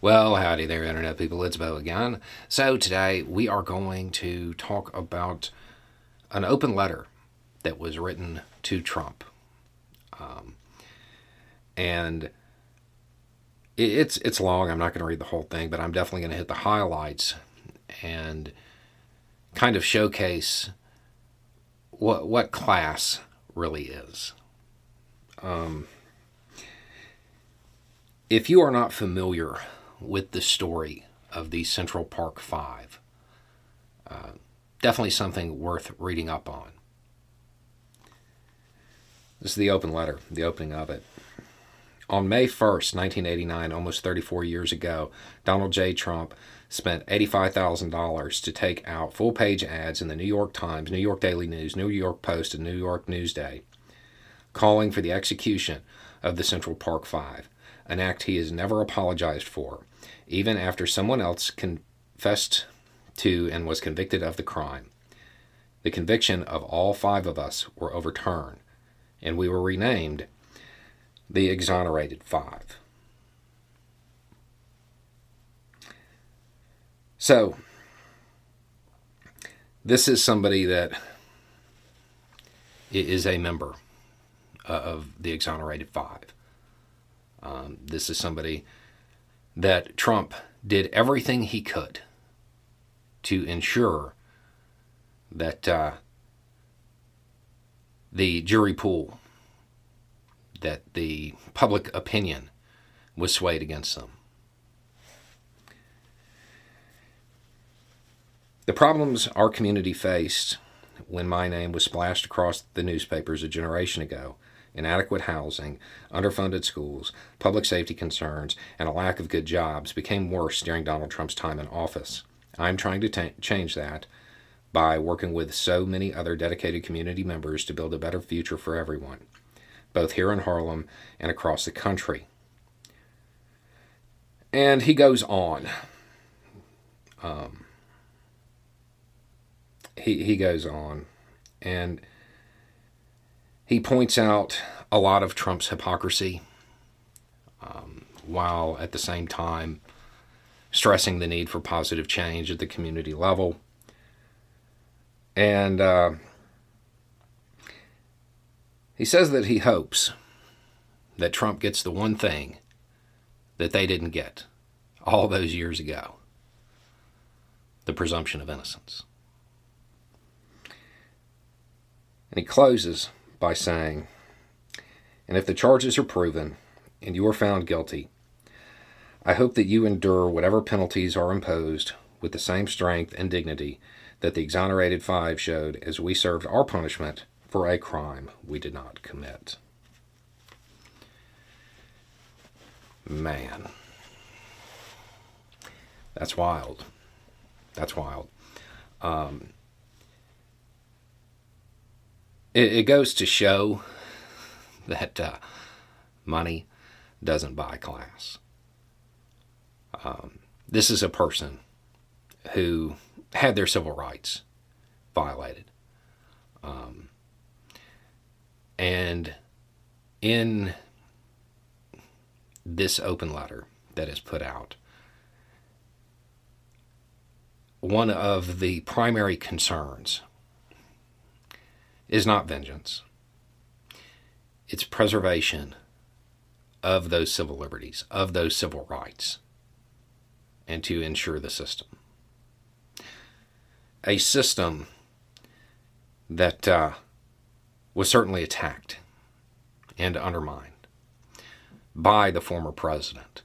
Well, howdy there, Internet people. It's Beau again. So, today we are going to talk about an open letter that was written to Trump. Um, and it's, it's long. I'm not going to read the whole thing, but I'm definitely going to hit the highlights and kind of showcase what, what class really is. Um, if you are not familiar with the story of the Central Park Five. Uh, definitely something worth reading up on. This is the open letter, the opening of it. On May 1st, 1989, almost 34 years ago, Donald J. Trump spent $85,000 to take out full page ads in the New York Times, New York Daily News, New York Post, and New York Newsday, calling for the execution of the Central Park Five, an act he has never apologized for even after someone else confessed to and was convicted of the crime. The conviction of all five of us were overturned, and we were renamed the Exonerated Five. So, this is somebody that is a member of the Exonerated Five. Um, this is somebody that Trump did everything he could to ensure that uh, the jury pool, that the public opinion was swayed against them. The problems our community faced when my name was splashed across the newspapers a generation ago inadequate housing, underfunded schools, public safety concerns, and a lack of good jobs became worse during Donald Trump's time in office. I'm trying to t- change that by working with so many other dedicated community members to build a better future for everyone, both here in Harlem and across the country. And he goes on. Um, he, he goes on. And he points out a lot of Trump's hypocrisy, um, while at the same time stressing the need for positive change at the community level. And uh, he says that he hopes that Trump gets the one thing that they didn't get all those years ago the presumption of innocence. And he closes by saying, And if the charges are proven and you are found guilty, I hope that you endure whatever penalties are imposed with the same strength and dignity that the exonerated five showed as we served our punishment for a crime we did not commit. Man. That's wild. That's wild. Um, it, it goes to show that uh, money doesn't buy class. Um, this is a person who had their civil rights violated. Um, and in this open letter that is put out, one of the primary concerns is not vengeance, it's preservation of those civil liberties, of those civil rights, and to ensure the system. A system that uh, was certainly attacked and undermined by the former president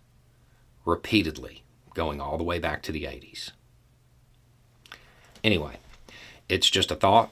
repeatedly, going all the way back to the 80s. Anyway, it's just a thought.